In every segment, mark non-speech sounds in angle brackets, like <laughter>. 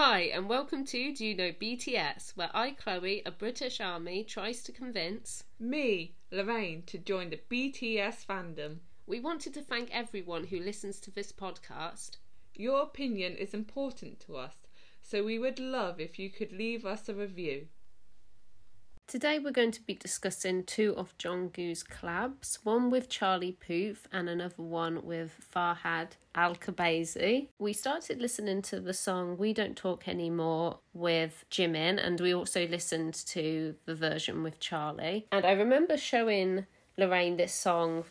Hi, and welcome to Do You Know BTS, where I, Chloe, a British army, tries to convince. Me, Lorraine, to join the BTS fandom. We wanted to thank everyone who listens to this podcast. Your opinion is important to us, so we would love if you could leave us a review. Today we're going to be discussing two of Jungkook's collabs, one with Charlie Puth and another one with Farhad Alkabasi. We started listening to the song We Don't Talk Anymore with Jimin and we also listened to the version with Charlie. And I remember showing Lorraine this song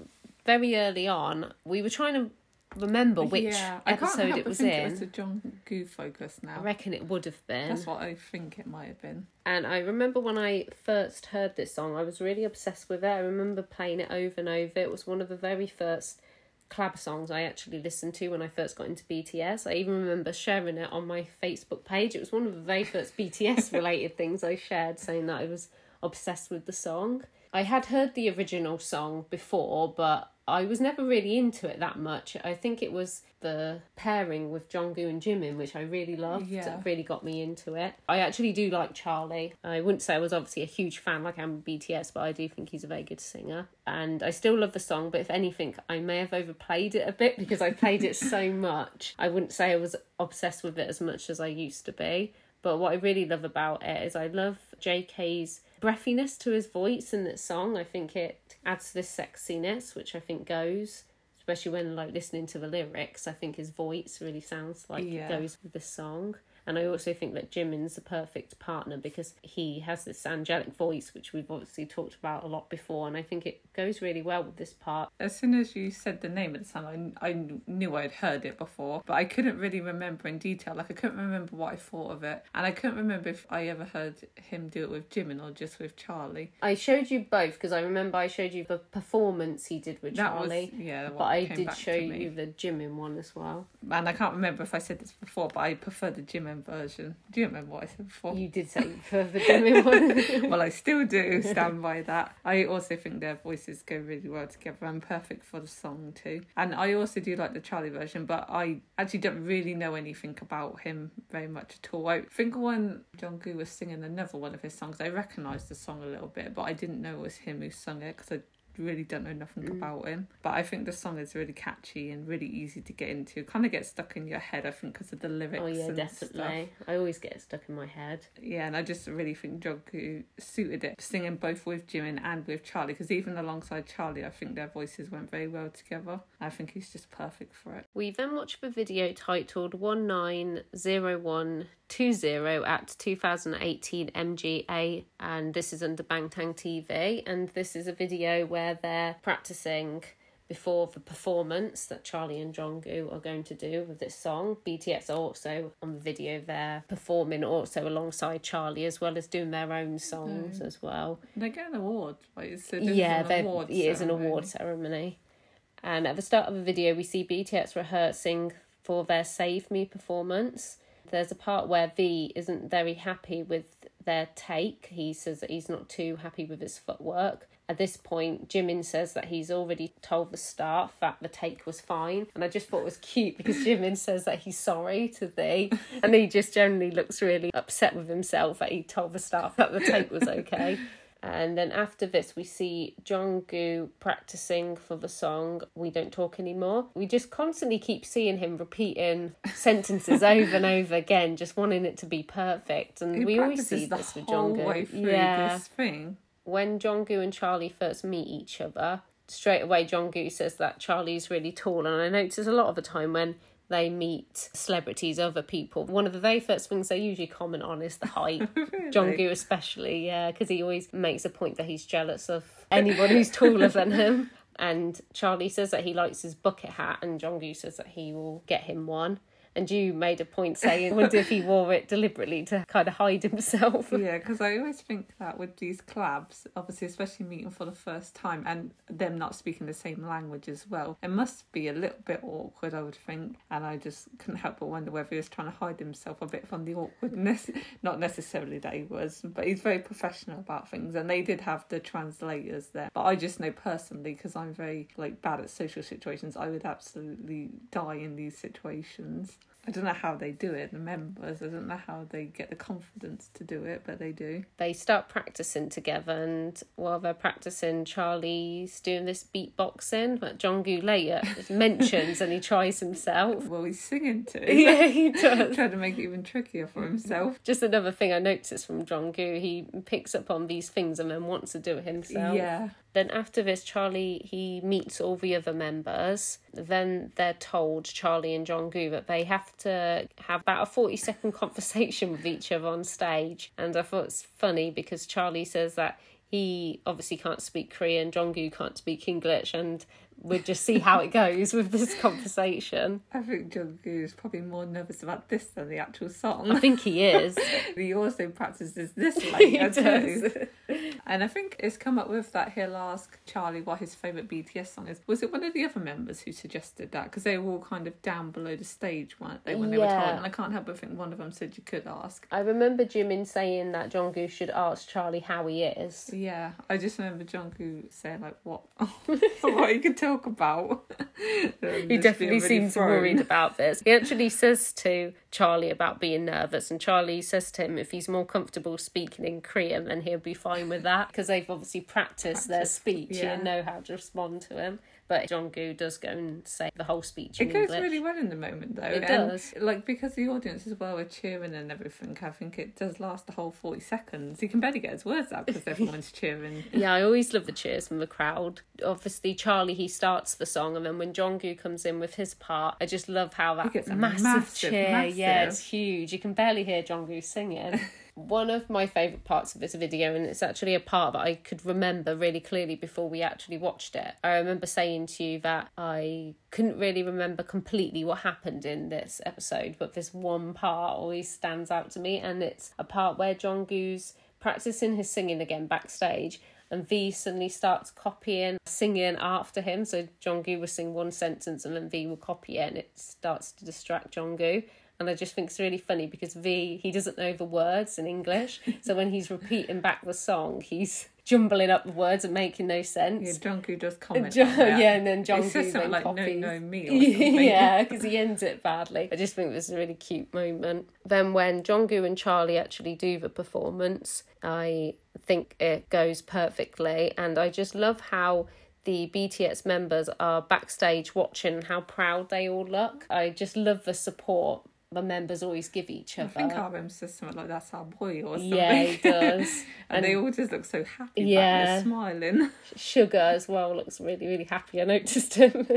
very early on. We were trying to remember which yeah, episode it was in. It was a Jungkook focus now. I reckon it would have been. That's what I think it might have been. And I remember when I first heard this song, I was really obsessed with it. I remember playing it over and over. It was one of the very first club songs I actually listened to when I first got into BTS. I even remember sharing it on my Facebook page. It was one of the very first BTS <laughs> related things I shared, saying that I was obsessed with the song. I had heard the original song before, but I was never really into it that much. I think it was the pairing with Jungkook and Jimin, which I really loved. Yeah. That really got me into it. I actually do like Charlie. I wouldn't say I was obviously a huge fan like I am BTS, but I do think he's a very good singer. And I still love the song, but if anything, I may have overplayed it a bit <laughs> because I played it so much. I wouldn't say I was obsessed with it as much as I used to be. But what I really love about it is I love JK's breathiness to his voice in that song. I think it adds to this sexiness, which I think goes, especially when like listening to the lyrics. I think his voice really sounds like Yeah. it goes with the song. And I also think that Jimin's the perfect partner because he has this angelic voice, which we've obviously talked about a lot before. And I think it goes really well with this part. As soon as you said the name of the song, I, I knew I'd heard it before, but I couldn't really remember in detail. Like, I couldn't remember what I thought of it. And I couldn't remember if I ever heard him do it with Jimin or just with Charlie. I showed you both because I remember I showed you the performance he did with That Charlie. was, yeah, but I did show you the Jimin one as well. And I can't remember if I said this before, but I prefer the Jimin version. Do you remember what I said before? You did say for the Jimin one. <laughs> well, I still do stand by that. I also think their voices go really well together and perfect for the song too. And I also do like the Charlie version, but I actually don't really know anything about him very much at all. I think when Jungkook was singing another one of his songs, I recognised the song a little bit, but I didn't know it was him who sung it because I really don't know nothing Mm. about him. But I think the song is really catchy and really easy to get into. Kind of gets stuck in your head, I think, because of the lyrics. oh yeah, and definitely. I always get stuck in my head. Yeah, and I just really think Jungkook suited it, singing both with Jimin and with Charlie. Because even alongside Charlie, I think their voices went very well together. I think he's just perfect for it. We then watched the video titled 190120 at 2018 MMA, and this is under Bangtan TV. And this is a video where they're practicing before the performance that Charlie and Jungkook are going to do with this song. BTS are also on the video there performing also alongside Charlie as well as doing their own songs mm. as well. They get an award. It is yeah, an award it is an award ceremony. And at the start of the video, we see BTS rehearsing for their Save Me performance. There's a part where V isn't very happy with their take. He says that he's not too happy with his footwork. At this point, Jimin says that he's already told the staff that the take was fine. And I just thought it was cute because <laughs> Jimin says that he's sorry to V. And he just generally looks really upset with himself that he told the staff that the take was okay. <laughs> And then after this, we see Jungkook practicing for the song "We Don't Talk Anymore." We just constantly keep seeing him repeating <laughs> sentences over and over again, just wanting it to be perfect. And He we always see this with whole Jungkook. way through yeah, this thing. when Jungkook and Charlie first meet each other, straight away Jungkook says that Charlie's really tall, and I notice a lot of the time when they meet celebrities, other people, one of the very first things they usually comment on is the height. <laughs> Jungkook especially, yeah, because he always makes a point that he's jealous of <laughs> anyone who's taller than him. And Charlie says that he likes his bucket hat, and Jungkook says that he will get him one. And you made a point saying, wonder if he wore it deliberately to kind of hide himself. Yeah, because I always think that with these collabs, obviously, especially meeting for the first time and them not speaking the same language as well, it must be a little bit awkward, I would think. And I just couldn't help but wonder whether he was trying to hide himself a bit from the awkwardness. <laughs> Not necessarily that he was, but he's very professional about things. And they did have the translators there. But I just know personally, because I'm very like bad at social situations, I would absolutely die in these situations. I don't know how they do it, the members. I don't know how they get the confidence to do it, but they do. They start practicing together, and while they're practicing, Charlie's doing this beatboxing that Jungkook later <laughs> mentions, and he tries himself. Well, he's singing too. <laughs> Yeah, he <laughs> does. Trying to make it even trickier for himself. Just another thing I noticed from Jungkook, he picks up on these things and then wants to do it himself. Yeah. Then after this, Charlie he meets all the other members. Then they're told Charlie and Jungkook that they have to have about a forty second <laughs> conversation with each other on stage. And I thought it's funny because Charlie says that he obviously can't speak Korean, Jungkook can't speak English, and we'll just see how it goes with this <laughs> conversation. I think Jungkook is probably more nervous about this than the actual song. I think he is. <laughs> he also practices this he later too. And I think it's come up with that he'll ask Charlie what his favourite BTS song is. Was it one of the other members who suggested that? Because they were all kind of down below the stage, weren't they, when they were Yeah. told? And I can't help but think one of them said you could ask. I remember Jimin saying that Jungkook should ask Charlie how he is. Yeah, I just remember Jungkook saying like what <laughs> <laughs> what he could talk about. <laughs> He definitely seems worried about this. He actually says to Charlie about being nervous, and Charlie says to him if he's more comfortable speaking in Korean, then he'll be fine with that because they've obviously practiced their speech yeah. and know how to respond to him. But Jungkook does go and say the whole speech It goes English. really well in the moment though. It and, does. Like because the audience as well are cheering and everything, I think it does last the whole forty seconds. He can barely get his words out because everyone's <laughs> cheering. Yeah, I always love the cheers from the crowd. Obviously, Charlie he starts the song, and then when Jungkook comes in with his part, I just love how that gets a massive, massive, cheer. Yeah, it's huge. You can barely hear Jungkook singing. <laughs> One of my favourite parts of this video, and it's actually a part that I could remember really clearly before we actually watched it. I remember saying to you that I couldn't really remember completely what happened in this episode, but this one part always stands out to me, and it's a part where Jungkook's practicing his singing again backstage and V suddenly starts copying singing after him. So Jungkook will sing one sentence and then V will copy it and it starts to distract Jungkook. And I just think it's really funny because V he doesn't know the words in English. so when he's repeating back the song, he's jumbling up the words and making no sense. Yeah. Jungkook does comment. Jo- on that. yeah, and then Jungkook says something like copies. no, no, me <laughs> yeah, because he ends it badly. I just think it was a really cute moment. Then when Jungkook and Charlie actually do the performance, I think it goes perfectly, and I just love how the BTS members are backstage watching how proud they all look. I just love the support the members always give each other. I think RM says something like that's our boy or something. yeah, he does. <laughs> and, they all just look so happy. Yeah. Smiling. <laughs> Suga as well looks really, really happy. I noticed him.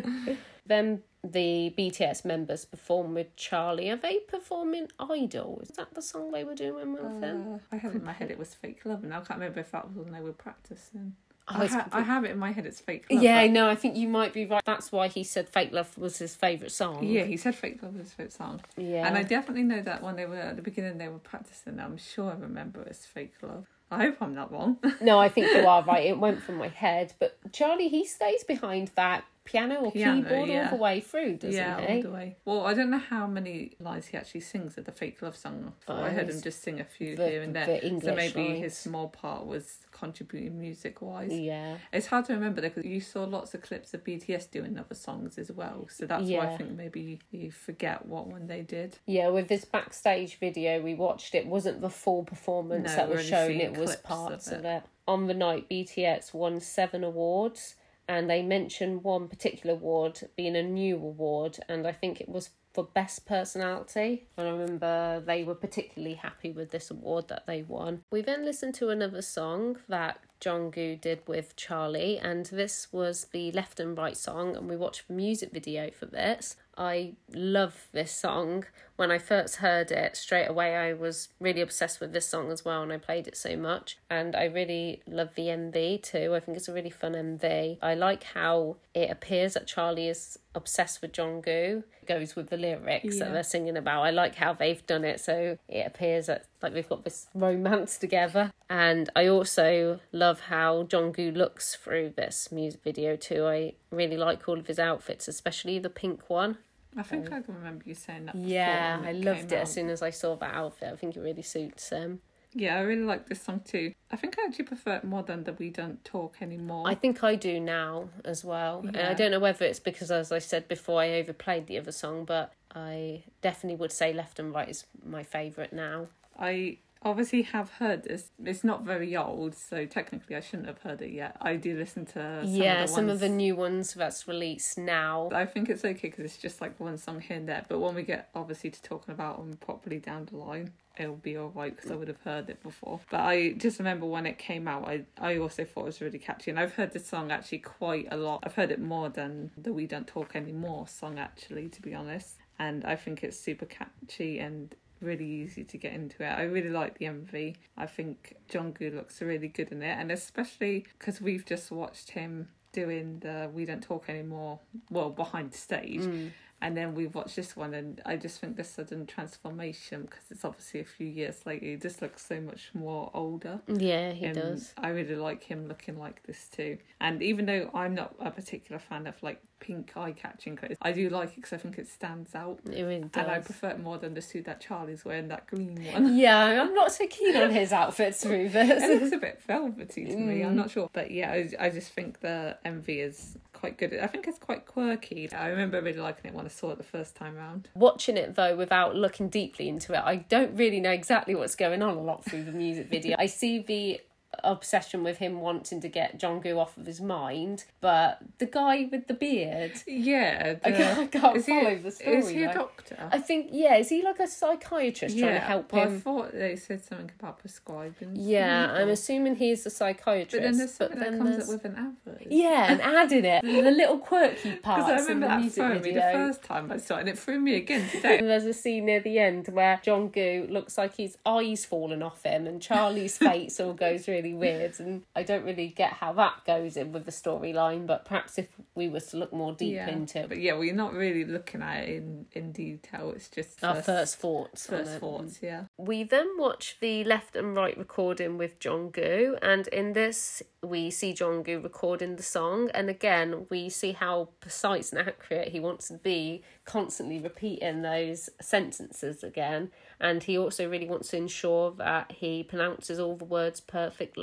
<laughs> then the BTS members perform with Charlie. Are they performing Idol? Is that the song they were doing when we were with them? Uh, I have in my head it was fake love, and I can't remember if that was when they were practicing. I, ha- I have it in my head it's fake love. yeah, but- no, I think you might be right. That's why he said Fake Love was his favourite song. Yeah, he said fake love was his favourite song. Yeah. And I definitely know that when they were at the beginning they were practicing, I'm sure I remember it's fake love. I hope I'm not wrong. No, I think you are <laughs> right. It went from my head. But Charlie, he stays behind that piano or Piano, keyboard all the way through, doesn't yeah, he? all the way. Well, I don't know how many lines he actually sings at the fake love song. Oh, I heard him just sing a few the- here and there. the so maybe lines. his small part was contributing music wise. Yeah. It's hard to remember because you saw lots of clips of BTS doing other songs as well. So that's why I think maybe you forget what one they did. Yeah, with this backstage video we watched, it wasn't the full performance No, that was shown, it was parts of of it. On the night, BTS won seven awards, and they mentioned one particular award being a new award, and I think it was for best personality. And I remember they were particularly happy with this award that they won. We then listened to another song that Jungkook did with Charlie, and this was the Left and Right song, and we watched the music video for this. I love this song. When I first heard it, straight away I was really obsessed with this song as well, and I played it so much. And I really love the MV too. I think it's a really fun MV. I like how it appears that Charlie is obsessed with Jungkook. It goes with the lyrics that they're singing about. I like how they've done it, so it appears that like they've got this romance together. And I also love how Jungkook looks through this music video too. I really like all of his outfits, especially the pink one. I think um, I can remember you saying that. Yeah, I loved it came as soon as I saw that outfit. I think it really suits him. Yeah, I really like this song too. I think I actually prefer it more than the We Don't Talk Anymore. I think I do now as well. And I don't know whether it's because, as I said before, I overplayed the other song, but I definitely would say Left and Right is my favourite now. I obviously have heard this. It's not very old, so technically I shouldn't have heard it yet. I do listen to some yeah, of the some ones. of the new ones that's released now. I think it's okay because it's just like one song here and there. But when we get obviously to talking about them properly down the line, it'll be alright because I would have heard it before. But I just remember when it came out, I, I also thought it was really catchy. And I've heard this song actually quite a lot. I've heard it more than the We Don't Talk Anymore song, actually, to be honest. And I think it's super catchy and really easy to get into it. I really like the MV. I think John Jungkook looks really good in it, and especially because we've just watched him doing the We Don't Talk Anymore, well, behind stage. Mm. And then we watched this one, and I just think the sudden transformation, because it's obviously a few years later, he just looks so much more older. Yeah, he And does. I really like him looking like this too. And even though I'm not a particular fan of like pink eye catching clothes, I do like it because I think it stands out. It really does. And I prefer it more than the suit that Charlie's wearing, that green one. <laughs> yeah, I'm not so keen on his outfits, <laughs> it Rufus. looks a bit velvety to me. I'm Mm. not sure, but yeah, I, I just think the MV is quite good. I think it's quite quirky. I remember really liking it when I saw it the first time round. Watching it though, without looking deeply into it, I don't really know exactly what's going on a lot through the music video. I see the obsession with him wanting to get Jungkook off of his mind, but the guy with the beard, Yeah, I can't, I can't is he, follow the story. Is he a doctor? I think yeah, is he like a psychiatrist trying to help well, I thought they said something about prescribing. Yeah, something, I'm assuming he's a psychiatrist. But then there's something that comes there's- up with an advert. Yeah, and adding it, <laughs> the little quirky parts Because I in remember the that music me video. the first time I saw it, and it threw me again <laughs> today. And there's a scene near the end where Jungkook looks like his eyes fallen off him, and Charlie's <laughs> face all goes really weird. And I don't really get how that goes in with the storyline, but perhaps if we were to look more deep yeah. into it. But yeah, we're not really looking at it in, in detail. It's just our first thoughts, first thoughts. Yeah. We then watch the left and right recording with Jungkook, and in this we see Jungkook recording the song, and again we see how precise and accurate he wants to be, constantly repeating those sentences again, and he also really wants to ensure that he pronounces all the words perfectly,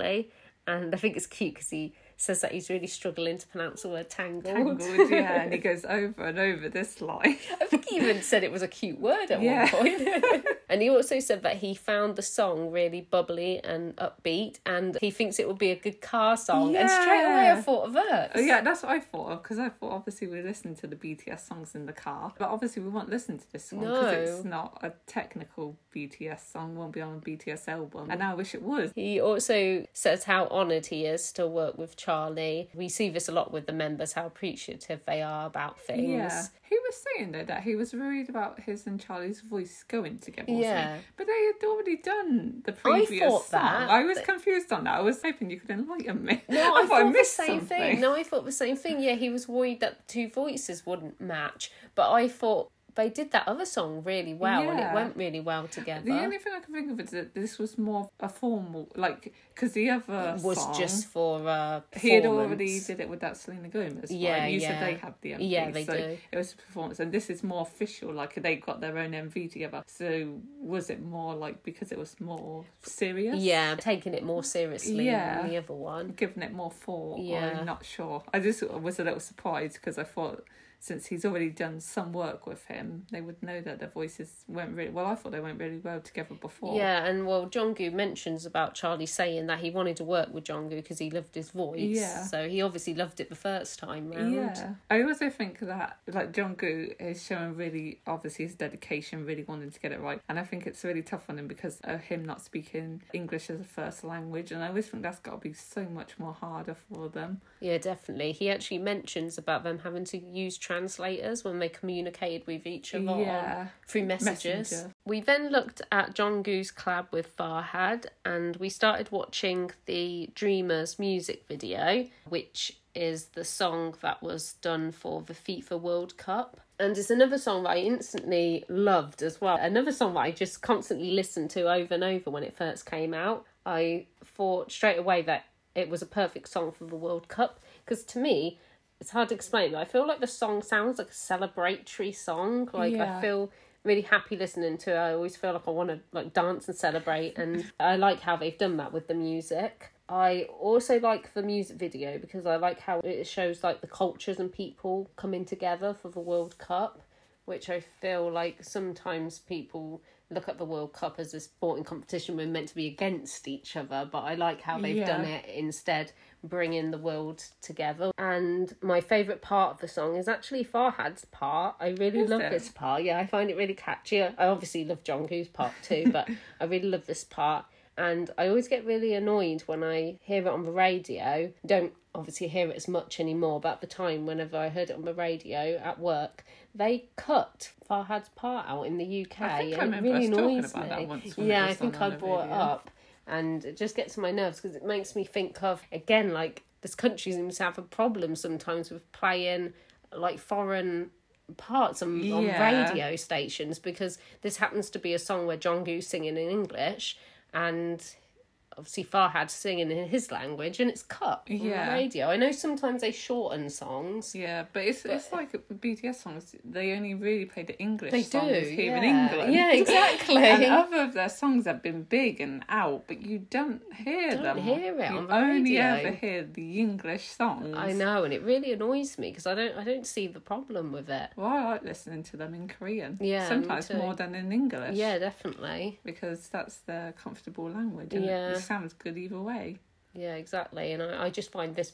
and I think it's cute because he says that he's really struggling to pronounce the word tangled. Tangled, yeah, and he <laughs> goes over and over this line. I think he even said it was a cute word at Yeah. one point. <laughs> and he also said that he found the song really bubbly and upbeat, and he thinks it would be a good car song. And straight away, I thought of us. Oh, yeah, that's what I thought of because I thought obviously we listen to the BTS songs in the car, but obviously we won't listen to this one because No. it's not a technical BTS song, won't be on a BTS album, and I wish it was. He also says how honoured he is to work with Charlie. We see this a lot with the members, how appreciative they are about things. Yeah, he was saying though that he was worried about his and Charlie's voice going together. Yeah. but they had already done the previous thought song. that, I was but- confused on that. I was hoping you could enlighten me. No, <laughs> I, thought thought the missed same something. thing. No, I thought the same thing. Yeah, he was worried that the two voices wouldn't match, but I thought they did that other song really well, and it went really well together. The only thing I can think of is that this was more a formal, like because the other was song, just for uh, he had already did it with that Selena Gomez. Yeah, right? you yeah. said they have the MV. Yeah, they so do. It was a performance, and this is more official. Like they got their own MV together. So was it more like because it was more serious? Yeah, taking it more seriously Yeah. than the other one. giving it more thought. Yeah. I'm not sure. I just was a little surprised because I thought since he's already done some work with him, they would know that their voices went really well. I thought they went really well together before. Yeah, and well, Jungkook mentions about Charlie saying that he wanted to work with Jungkook because he loved his voice. Yeah. So he obviously loved it the first time round. Yeah, I also think that like Jungkook is showing really obviously his dedication, really wanting to get it right, and I think it's really tough on him because of him not speaking English as a first language, and I always think that's got to be so much more harder for them. Yeah, definitely. He actually mentions about them having to use translators when they communicated with each other on through messages. Messenger. We then looked at Jungkook's collab with Fahad and we started watching the Dreamers music video, which is the song that was done for the FIFA World Cup. And it's another song that I instantly loved as well. Another song that I just constantly listened to over and over when it first came out. I thought straight away that it was a perfect song for the World Cup because to me, it's hard to explain, but I feel like the song sounds like a celebratory song. Like Yeah. I feel really happy listening to it. I always feel like I want to like dance and celebrate and I like how they've done that with the music. I also like the music video because I like how it shows like the cultures and people coming together for the World Cup. which I feel like sometimes people look at the World Cup as a sporting competition we're meant to be against each other, but I like how they've Yeah. done it instead, bringing the world together. And my favourite part of the song is actually Fahad's part. I really Is love it? this part. Yeah, I find it really catchy. I obviously love Jungkook's part too, <laughs> but I really love this part. And I always get really annoyed when I hear it on the radio. Don't obviously hear it as much anymore, but at the time, whenever I heard it on the radio at work, they cut Fahad's part out in the UK. I think I remember it really us talking annoys about me. that once yeah, I think I brought it up, and it just gets on my nerves because it makes me think of again like this country seems to have a problem sometimes with playing like foreign parts on, on radio stations because this happens to be a song where John Jungkook's singing in English and obviously Fahad singing in his language and it's cut Yeah. the radio. I know sometimes they shorten songs. Yeah, but it's it's like BTS songs. They only really play the English They songs do here in. England. Yeah, <laughs> exactly. and other of their songs have been big and out, but you don't hear Don't them. hear it you on the only radio. ever hear the English songs. I know, and it really annoys me because I don't I don't see the problem with it. Well, I like listening to them in Korean. Yeah, sometimes more than in English. Yeah, definitely. because that's their comfortable language. Yeah. it sounds good either way. Yeah, exactly. And I, I just find this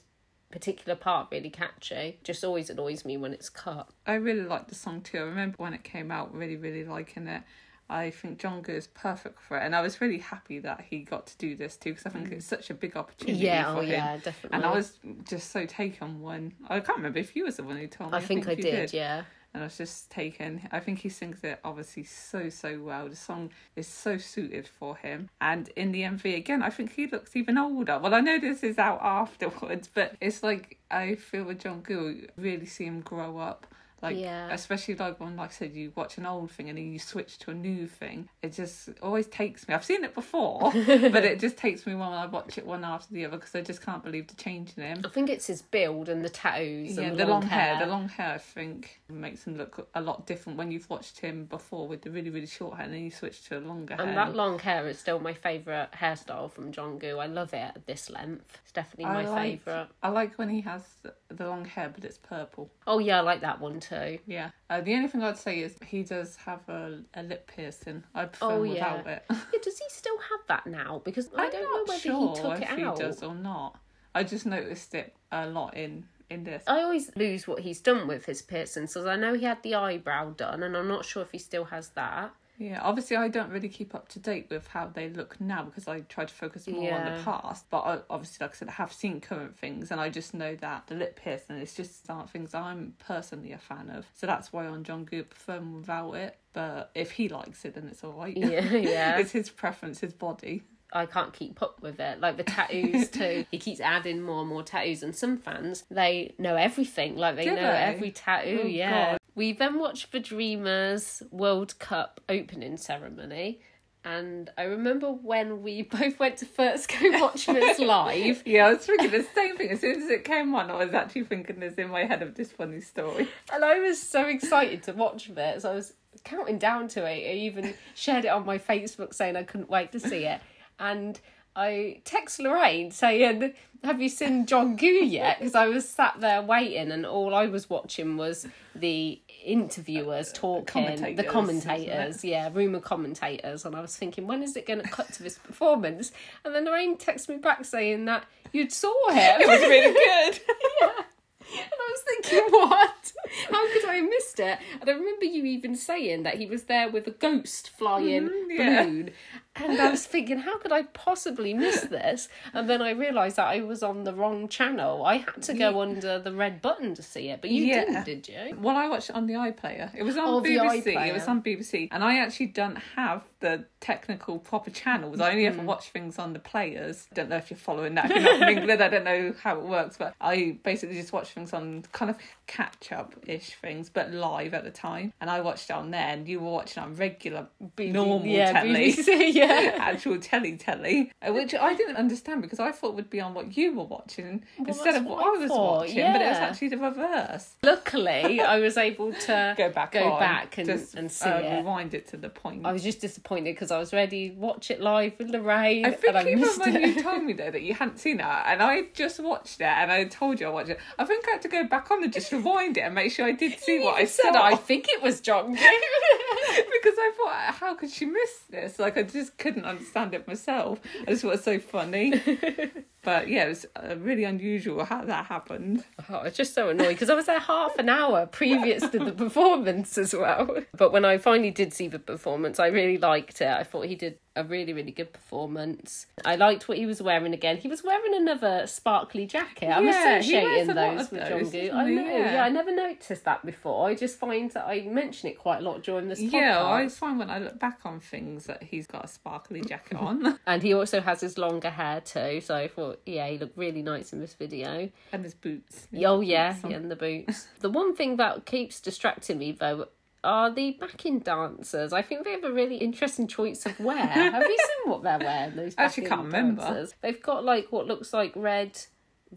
particular part really catchy. Just always annoys me when it's cut. I really like the song too. I remember when it came out, really, really liking it. I think Jungkook is perfect for it, and I was really happy that he got to do this too because I think it's such a big opportunity Mm. Yeah, for oh him. yeah, definitely. And I was just so taken when I can't remember if you was the one who told me. I think I you did, yeah. And I was just taken. I think he sings it obviously so so well. The song is so suited for him. And in the MV again, I think he looks even older. Well, I know this is out afterwards, <laughs> but it's like I feel with Jungkook really see him grow up. Like Yeah. especially like when like I said you watch an old thing and then you switch to a new thing. It just always takes me. I've seen it before, <laughs> but it just takes me when I watch it one after the other because I just can't believe the change in him. I think it's his build and the tattoos Yeah, and the long hair. The long hair, I think, makes him look a lot different when you've watched him before with the really, really short hair, and then you switch to a longer hair. And that long hair is still my favourite hairstyle from John Jungkook. I love it at this length. It's definitely my like, favourite. I like when he has the long hair, but it's purple. Oh yeah, I like that one too. Yeah. Uh, the only thing I'd say is he does have a, a lip piercing. I prefer Oh, without it. Yeah, does he still have that now? Because I I'm don't know whether sure he took if it he out. does or not. I just noticed it a lot in in this. I always lose what he's done with his piercings because I know he had the eyebrow done, and I'm not sure if he still has that. Yeah, obviously I don't really keep up to date with how they look now because I try to focus more on the past. But I, obviously, like I said, I have seen current things, and I just know that the lip piercing is just not things I'm personally a fan of. So that's why on Jungkook prefer without it. But if he likes it, then it's all right. Yeah, <laughs> yeah. it's his preference, his body. I can't keep up with it. Like the tattoos <laughs> too. he keeps adding more and more tattoos, and some fans they know everything. Like they Do know they? every tattoo. Oh, yeah. God. We then watched the Dreamers World Cup opening ceremony. And I remember when we <laughs> both went to first go watch this <laughs> live, Yeah, I was thinking the same thing. As soon as it came on, I was actually thinking this in my head of this funny story. and I was so excited to watch this. I was counting down to it. I even shared it on my Facebook saying I couldn't wait to see it. And I text Lorraine saying, "Have you seen Jungkook yet?" Because I was sat there waiting, and all I was watching was the interviewers uh, uh, talking, the commentators, commentators, yeah, rumor commentators, and I was thinking, when is it going to cut to this performance? And then Lorraine texted me back saying that you'd saw him. It was really <laughs> good. yeah. And I was thinking, what? How could I have missed it? And I remember you even saying that he was there with a ghost flying Mhm, yeah. balloon. And I was thinking, how could I possibly miss this? And then I realised that I was on the wrong channel. I had to go under the red button to see it, but you Yeah. didn't, did you? Well, I watched it on the iPlayer. It was on Oh, BBC. It was on BBC, and I actually don't have the technical proper channels. I only ever Mm. watch things on the players. Don't know if you're following that. If you're not from England, <laughs> I don't know how it works, but I basically just watch things on kind of catch up ish things, but live at the time. And I watched it on there, and you were watching on regular B- normal yeah, telly. BBC, <laughs> yeah. Actual telly telly, uh, which I didn't understand because I thought would be on what you were watching instead of what what I was thought, watching, but it was actually the reverse Luckily, <laughs> I was able to go back go on, back and, just, and see uh, it. rewind it to the point. I was just disappointed because I was ready to watch it live with Lorraine I think and I even when it. you told me though that you hadn't seen it, and I just watched it, and I told you I watched it. I think I had to go back on and just <laughs> rewind it and make sure I did see what I <laughs> said. said I think it was John <laughs> <laughs> because I thought, how could she miss this? Like, I just couldn't understand it myself. I just thought it was so funny. but yeah, it was uh, really unusual how that happened. Oh, I was just so annoyed because I was there half an hour previous to the performance as well. But when I finally did see the performance, I really liked it. I thought he did a really, really good performance. I liked what he was wearing again. He was wearing another sparkly jacket. I'm Yeah, he wears associating those of with those, Jungkook. I know. Yeah. Yeah. I never noticed that before. I just find that I mention it quite a lot during this podcast. Yeah, I find when I look back on things that he's got a sparkly jacket <laughs> on And he also has his longer hair too, so I thought, yeah, he looked really nice in this video. and his boots. Oh yeah, yeah, and the boots. the one thing that keeps distracting me though are the backing dancers. I think they have a really interesting choice of wear. have you seen what they're wearing? Those <laughs> I actually can't remember. dancers? They've got like what looks like red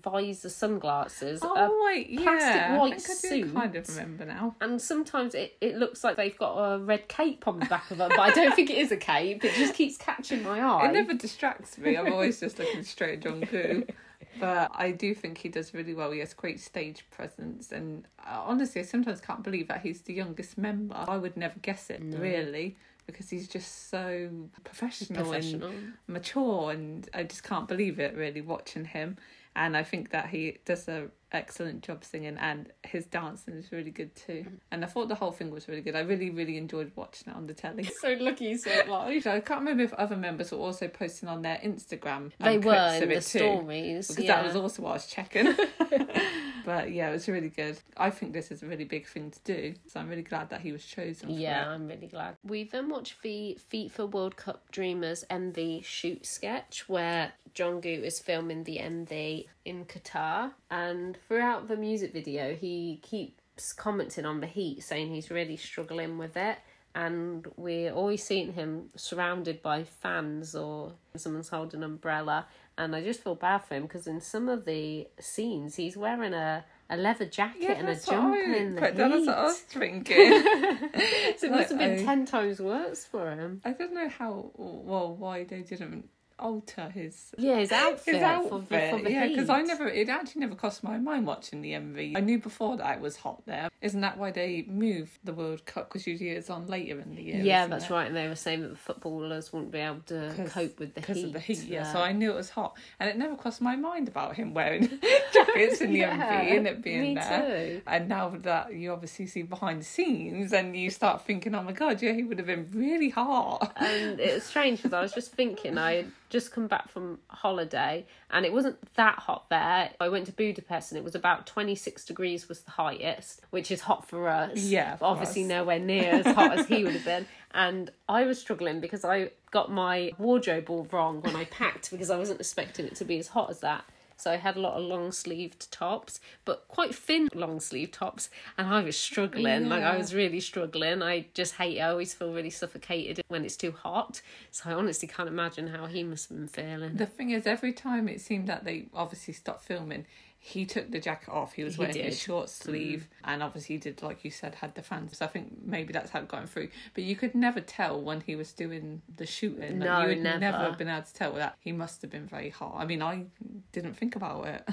visor sunglasses. Oh wait, yeah, plastic white I think I do kind of remember now. and sometimes it, it looks like they've got a red cape on the back of them, but I don't think it is a cape. It just keeps catching my eye. It never distracts me. I'm always just looking straight at Jungkook. <laughs> But I do think he does really well. He has great stage presence, and uh, honestly, I sometimes can't believe that he's the youngest member. I would never guess it, really, because he's just so professional, Professional. and mature, and I just can't believe it. Really, watching him, and I think that he does a excellent job singing, and his dancing is really good too. And I thought the whole thing was really good. I really, really enjoyed watching it on the telly. So lucky you saw <laughs> it live. I can't remember if other members were also posting on their Instagram. They were in the stories. Because yeah. that was also what I was checking. <laughs> but yeah, it was really good. I think this is a really big thing to do. So I'm really glad that he was chosen. For Yeah. I'm really glad. We then watched the FIFA World Cup Dreamers MV shoot sketch where Jungkook is filming the MV in Qatar. And throughout the music video, he keeps commenting on the heat, saying he's really struggling with it. And we're always seeing him surrounded by fans or someone's holding an umbrella. And I just feel bad for him because in some of the scenes, he's wearing a, a leather jacket Yeah, and a jumper I in the heat. That's what I was thinking. <laughs> So it must have been I- ten times worse for him. I don't know how, well, why they didn't alter his Yeah, his outfit, his outfit. the, for the yeah, because I never, it actually never crossed my mind watching the MV. I knew before that it was hot there. Isn't that why they moved the World Cup? Because usually it's on later in the year. Yeah, that's it? right. And they were saying that the footballers wouldn't be able to cope with the because of the heat. Yeah, there. so uh, I knew it was hot, and it never crossed my mind about him wearing <laughs> jackets in the Yeah, MV and it being me there. too. And now that you obviously see behind the scenes, and you start thinking, oh my god, yeah, he would have been really hot. and it was strange because I was just thinking I just come back from holiday and it wasn't that hot there. I went to Budapest and it was about 26 degrees was the highest, which is hot for us. Yeah, for obviously us. nowhere near as hot as he would have been. <laughs> And I was struggling because I got my wardrobe all wrong when I packed because I wasn't expecting it to be as hot as that. So I had a lot of long sleeved tops, but quite thin long sleeve tops, and I was struggling. Like I was really struggling. I just hate. I always feel really suffocated when it's too hot. So I honestly can't imagine how he must have been feeling. The thing is, every time it seemed that they obviously stopped filming, he took the jacket off. He was He wearing did. Mm. his short sleeve, and obviously he did, like you said, had the fans. So I think maybe that's how it got him through. But you could never tell when he was doing the shooting. Like, No, you would never. never. have been able to tell that he must have been very hot. I mean, I didn't think about it.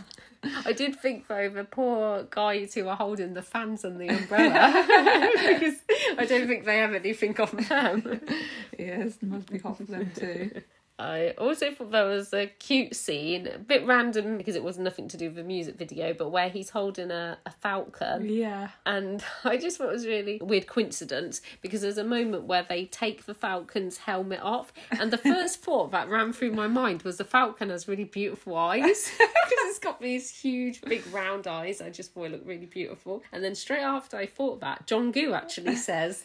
I did think though the poor guys who are holding the fans and the umbrella <laughs> because I don't think they have anything on them. <laughs> yes, must be hot for them too. I also thought there was a cute scene, a bit random because it was nothing to do with the music video, but where he's holding a, a falcon. Yeah. And <laughs> I just thought it was really a weird coincidence because there's a moment where they take the falcon's helmet off, and the first <laughs> thought that ran through my mind was the falcon has really beautiful eyes <laughs> because it's got these huge, big, round eyes. I just thought it looked really beautiful. And then straight after I thought that, Jungkook actually says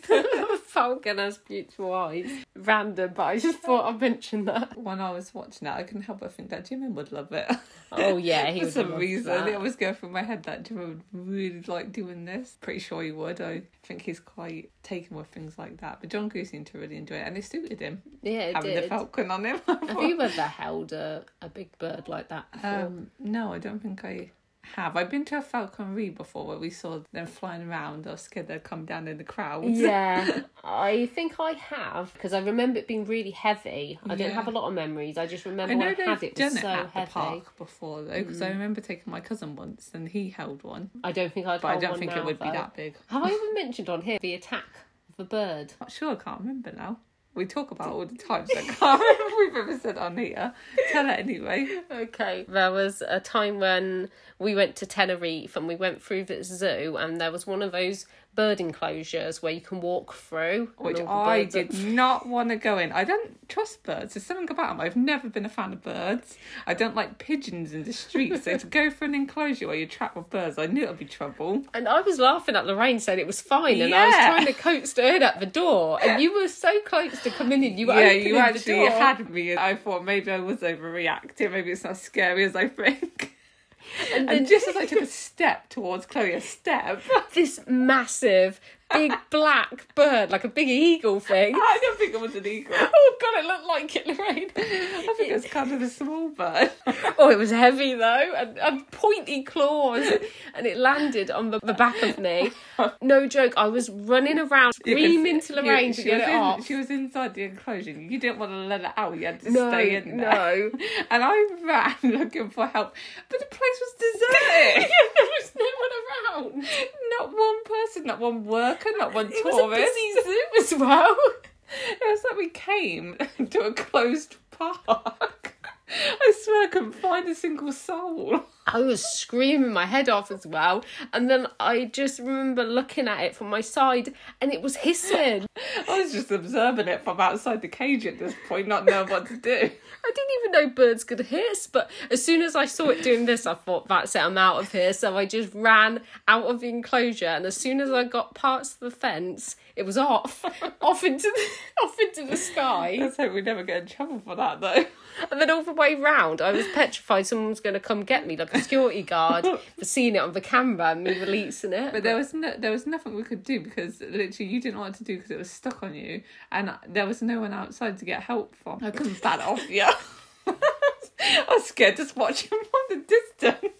<laughs> falcon has beautiful eyes. Random, but I just thought I'd mention that. When I was watching that, I couldn't help but think that Jimin would love it. Oh yeah, he <laughs> For would some reason, that. it always go through my head that Jimin would really like doing this. Pretty sure he would. I think he's quite taken with things like that. But Jungkook seemed to really enjoy it, and it suited him Yeah, it having the falcon on him. Have you <laughs> ever held a, a big bird like that before? um, no, I don't think I have. I've been to a falconry before where we saw them flying around. I was scared they'd come down in the crowd. Yeah, <laughs> I think I have because I remember it being really heavy. I don't have a lot of memories. I just remember I know when I had it, done was it so at heavy. the park before though, because I mm. remember taking my cousin once and he held one, I don't think I'd but I don't think now, it would be that big. Have I <laughs> even mentioned on here the attack of the bird? Not sure, I can't remember now. We talk about it all the time, so I <laughs> can't remember we've ever said on here. Tell it anyway. Okay. There was a time when we went to Tenerife and we went through the zoo, and there was one of those bird enclosures where you can walk through. Which I are- did not want to go in. I don't trust birds. There's something about them. I've never been a fan of birds. I don't like pigeons in the street. so to go for an enclosure where you're trapped with birds, I knew it'd be trouble. And I was laughing at Lorraine saying it was fine, and I was trying to coax her in at the door, and <laughs> you were so close to coming in. You were yeah, opening you the actually door. had me. and I thought maybe I was overreacting. Maybe it's not as scary as I think. And And then just <laughs> as I took a step towards Chloe, a step, this massive, big black bird, like a big eagle thing. <laughs> I don't think it was an eagle. Oh god, it looked like it, Lorraine. I think it was kind of a small bird. <laughs> Oh, it was heavy though, and, and pointy claws, and it landed on the, the back of me. No joke, I was running around screaming to Lorraine to she get was it in, off. She was inside the enclosure. You didn't want to let it out. You had to No, stay in there. no. <laughs> And I ran looking for help, but the place was deserted. there was no one around. not one person, not one worker, not one It was a tourist. busy zoo as well. It was like we came to a closed park. I swear I couldn't find a single soul. I was screaming my head off as well, and then I just remember looking at it from my side, and it was hissing. I was just observing it from outside the cage at this point, not knowing what to do. <laughs> I didn't even know birds could hiss, but as soon as I saw it doing this, I thought, that's it, I'm out of here. So I just ran out of the enclosure, and as soon as I got past the fence, it was off, <laughs> off into the, <laughs> off into the sky. Let's hope we never get in trouble for that, though. And then all the way round, I was petrified someone was going to come get me, like security guard, for seeing it on the camera and me releasing it. But there was no, there was nothing we could do because literally you didn't want to do because it was stuck on you, and there was no one outside to get help from. I couldn't bat off you. <laughs> I was scared just watching from the distance.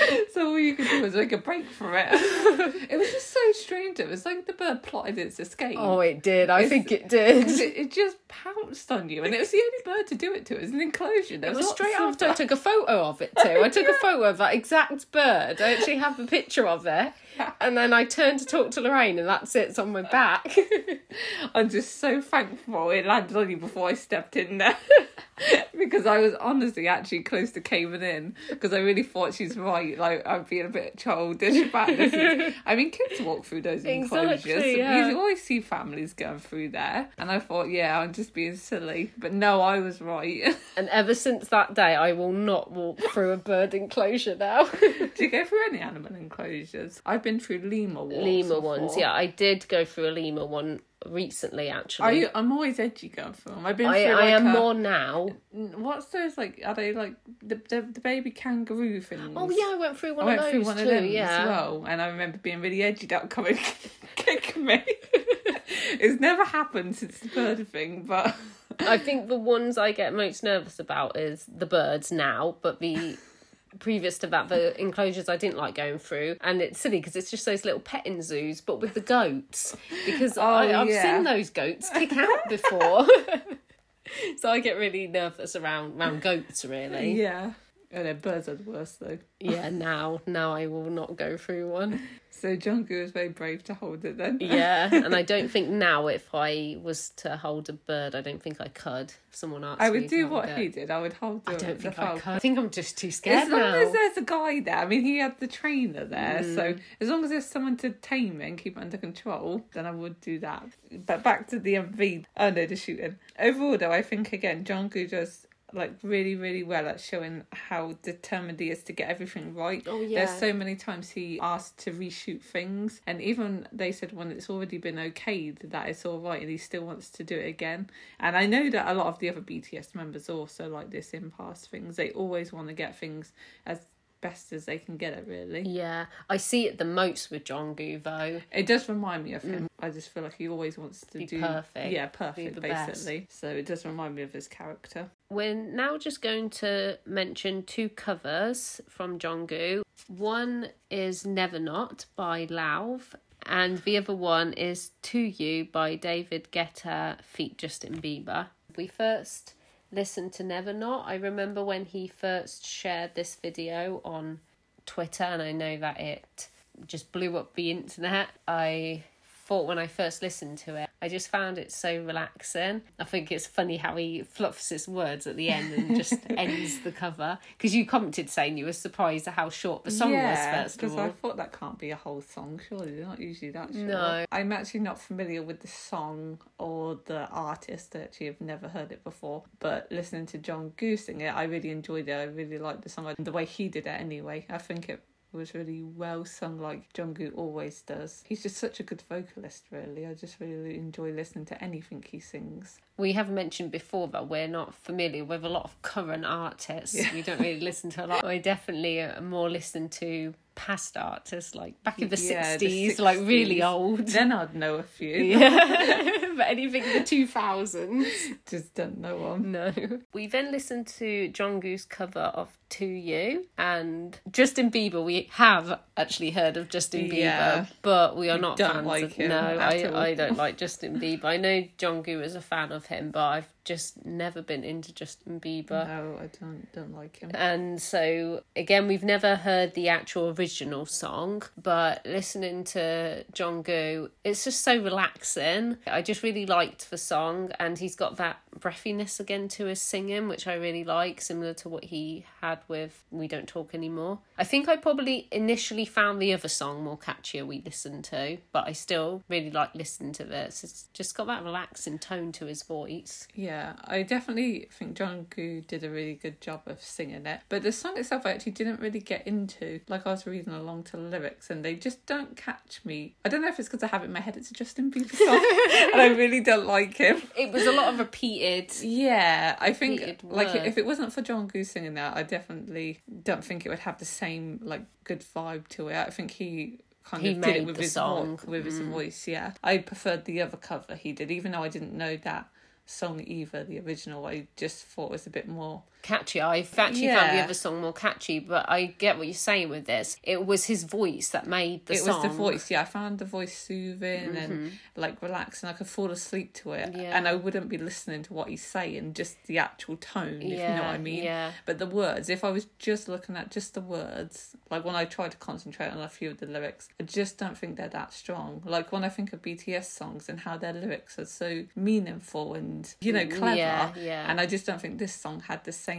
<laughs> So all you could do was make a break from it. <laughs> It was just so strange. It was like the bird plotted its escape. oh, it did. I It's- think it did. it, it just pounced on you, and it was the only bird to do it to. It was an enclosure. There It was lots straight after I took a photo of it too. I took a <laughs> photo of that exact bird. I actually have a picture of it. <laughs> And then I turned to talk to Lorraine and that's it, it's on my back. <laughs> I'm just so thankful it landed on you before I stepped in there. <laughs> because I was honestly actually close to caving in because I really thought she's right. Like, I'm being a bit childish about this. I mean, kids walk through those enclosures. Exactly, yeah. You always see families going through there. And I thought, yeah, I'm just being silly. But no, I was right. and ever since that day, I will not walk through a bird enclosure now. Do you go through any animal enclosures? I've been through lemur walks. lemur before. ones, yeah. I did go through a lemur one recently, actually. Are you, I'm always edgy going through them. I've been I, through I like am a- more now. What's those like? Are they like the the, the baby kangaroo things? Oh yeah, I went through one I of went those through one too. of them yeah. as well, and I remember being really edgy that coming <laughs> kick me. <laughs> it's never happened since the bird thing, but I think the ones I get most nervous about is the birds now, but the <laughs> previous to that, the enclosures I didn't like going through, and it's silly because it's just those little petting zoos, but with the goats because oh, I, I've yeah. seen those goats kick out before, <laughs> <laughs> so I get really nervous around around goats. Really, yeah. Oh, no, birds are the worst though. yeah. Now, now I will not go through one. <laughs> So Jungkook was very brave to hold it then. Yeah, <laughs> and I don't think now if I was to hold a bird, I don't think I could. If someone asked I would do what it. he did. I would hold the, I don't think I could. I think I'm just too scared As long now. as there's a guy there, I mean, he had the trainer there, Mm. so as long as there's someone to tame it and keep it under control, then I would do that. But back to the MV, oh no, the shooting. Overall, though, I think again, Goo does like really, really well at showing how determined he is to get everything right. Oh, yeah. There's so many times he asked to reshoot things, and even they said when it's already been okayed that it's all right, and he still wants to do it again. And I know that a lot of the other BTS members also like this in past things. They always want to get things as best as they can get it, really. Yeah, I see it the most with Jungkook though. It does remind me of him. Mm. I just feel like he always wants to Be do perfect. Yeah, perfect, the best. basically. So it does remind me of his character. We're now just going to mention two covers from Jungkook. One is Never Not by Lauv, and the other one is To You by David Guetta feat Justin Bieber. We first listened to Never Not. I remember when he first shared this video on Twitter, and I know that it just blew up the internet. I thought when I first listened to it, I just found it so relaxing. I think it's funny how he fluffs his words at the end and just <laughs> ends the cover. Because you commented saying you were surprised at how short the song yeah, was, first of all. because I thought that can't be a whole song. Surely they're not usually that short. No. I'm actually not familiar with the song or the artist. Actually, I actually have never heard it before. But listening to Jungkook sing it, I really enjoyed it. I really liked the song. The way he did it anyway. I think it was really well sung like Jungkook always does. He's just such a good vocalist really. I just really enjoy listening to anything he sings. We have mentioned before that we're not familiar with a lot of current artists. Yeah. We don't really listen to a lot. I definitely uh, more listen to past artists like back in the Yeah, the 60s, like really old. Then I'd know a few. <laughs> yeah. <laughs> but anything in the 2000s. Just don't know them. No. We then listened to Jungkook's cover of 2U and Justin Bieber. We have actually heard of Justin Bieber, Yeah. but we are not don't fans like of him No, all. I, I don't like <laughs> Justin Bieber. I know Jungkook is a fan of him, but I've just never been into Justin Bieber. No, I don't don't like him. And so, again, we've never heard the actual original song, but listening to Jungkook, it's just so relaxing. I just really liked the song, and he's got that breathiness again to his singing, which I really like, similar to what he had with We Don't Talk Anymore. I think I probably initially found the other song more catchier we listened to, but I still really like listening to this. It's just got that relaxing tone to his voice. Yeah, I definitely think Jungkook did a really good job of singing it. But the song itself, I actually didn't really get into. Like, I was reading along to the lyrics and they just don't catch me. I don't know if it's because I have it in my head it's a Justin Bieber song <laughs> and I really don't like him. It was a lot of repeated. Yeah, I think like if it wasn't for Jungkook singing that, I definitely don't think it would have the same like good vibe to it. I think he kind He of did made it with his song. vo- with his Mm. voice. Yeah, I preferred the other cover he did, even though I didn't know that song either. The original, I just thought was a bit more. Catchy. I've actually found the other song more catchy, but I get what you're saying with this. It was his voice that made the it song. It was the voice. Yeah, I found the voice soothing and like relaxing. I could fall asleep to it, Mm-hmm. Yeah. and I wouldn't be listening to what he's saying, just the actual tone, if you know what I mean. Yeah. But the words, if I was just looking at just the words, like when I tried to concentrate on a few of the lyrics, I just don't think they're that strong. Like when I think of BTS songs and how their lyrics are so meaningful and, you know, clever. Yeah, yeah. And I just don't think this song had the same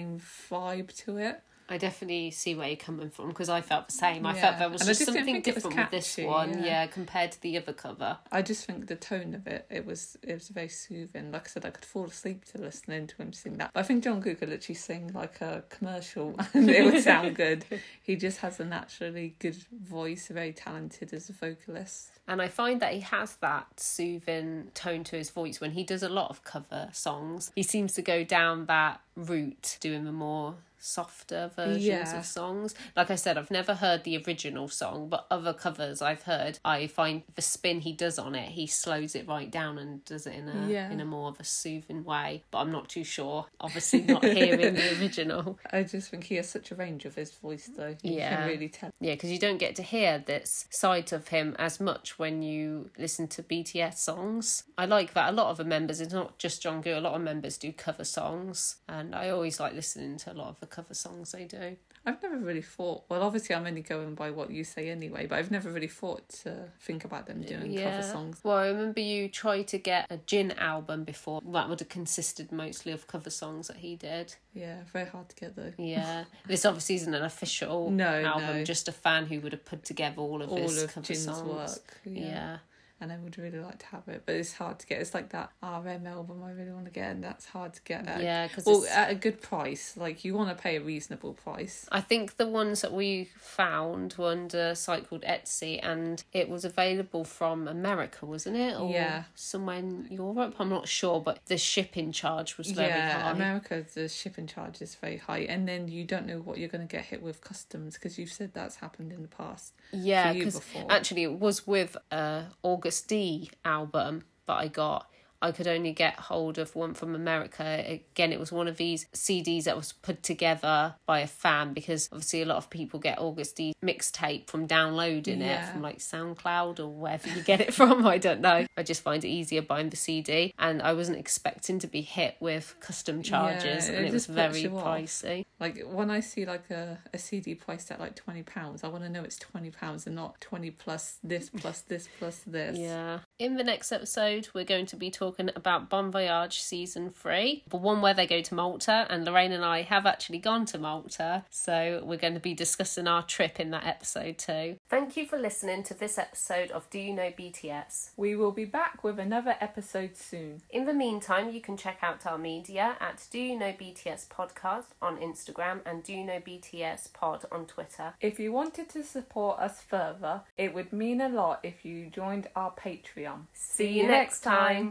vibe to it. I definitely see where you're coming from because I felt the same. I Yeah. felt there was And just, just something think it was different with this one, yeah. yeah, compared to the other cover. I just think the tone of it, it was it was very soothing. Like I said, I could fall asleep to listening to him sing that. But I think John could literally sing like a commercial <laughs> and it would sound good. <laughs> He just has a naturally good voice, very talented as a vocalist. And I find that he has that soothing tone to his voice when he does a lot of cover songs. He seems to go down that route, doing the more softer versions Yeah. of songs. Like I said, I've never heard the original song, but other covers I've heard, I find the spin he does on it, he slows it right down and does it in a Yeah. in a more of a soothing way. But I'm not too sure. Obviously, not hearing the <laughs> original. I just think he has such a range of his voice though. You Yeah. can really tell. Yeah, because you don't get to hear this side of him as much when you listen to BTS songs. I like that a lot of the members, it's not just Jungkook, a lot of members do cover songs, and I always like listening to a lot of the cover songs they do. I've never really thought well obviously I'm only going by what you say anyway, but I've never really thought to think about them doing cover songs. Well, I remember you tried to get a Jin album before. That would have consisted mostly of cover songs that he did. Yeah, very hard to get though. Yeah. <laughs> this obviously isn't an official No, album, no. just a fan who would have put together all of All his of cover Jin's songs. work. Yeah. And I would really like to have it, but it's hard to get. It's like that RM album I really want to get, and that's hard to get. At, Yeah, because well, at a good price. Like you want to pay a reasonable price. I think the ones that we found were under a site called Etsy, and it was available from America, wasn't it? Or Yeah. somewhere in Europe. I'm not sure, but the shipping charge was very yeah, high. America, the shipping charge is very high, and then you don't know what you're going to get hit with customs because you've said that's happened in the past. yeah, because actually it was with a Agust D album that I got. I could only get hold of one from America. Again, it was one of these CDs that was put together by a fan because obviously a lot of people get Agust D mixtape from downloading it from like SoundCloud or wherever you get it <laughs> from. I don't know. I just find it easier buying the CD, and I wasn't expecting to be hit with custom charges, Yeah, and it it was very off. pricey. Like when I see like a, a CD priced at like twenty pounds, I want to know it's twenty pounds and not twenty plus this plus this plus this. Yeah. In the next episode, we're going to be talking about Bon Voyage season three, the one where they go to Malta, and Lorraine and I have actually gone to Malta, so we're going to be discussing our trip in that episode too. Thank you for listening to this episode of Do You Know BTS? We will be back with another episode soon. In the meantime, you can check out our media at Do You Know BTS Podcast on Instagram and Do You Know BTS Pod on Twitter. If you wanted to support us further, it would mean a lot if you joined our Patreon. See you next time.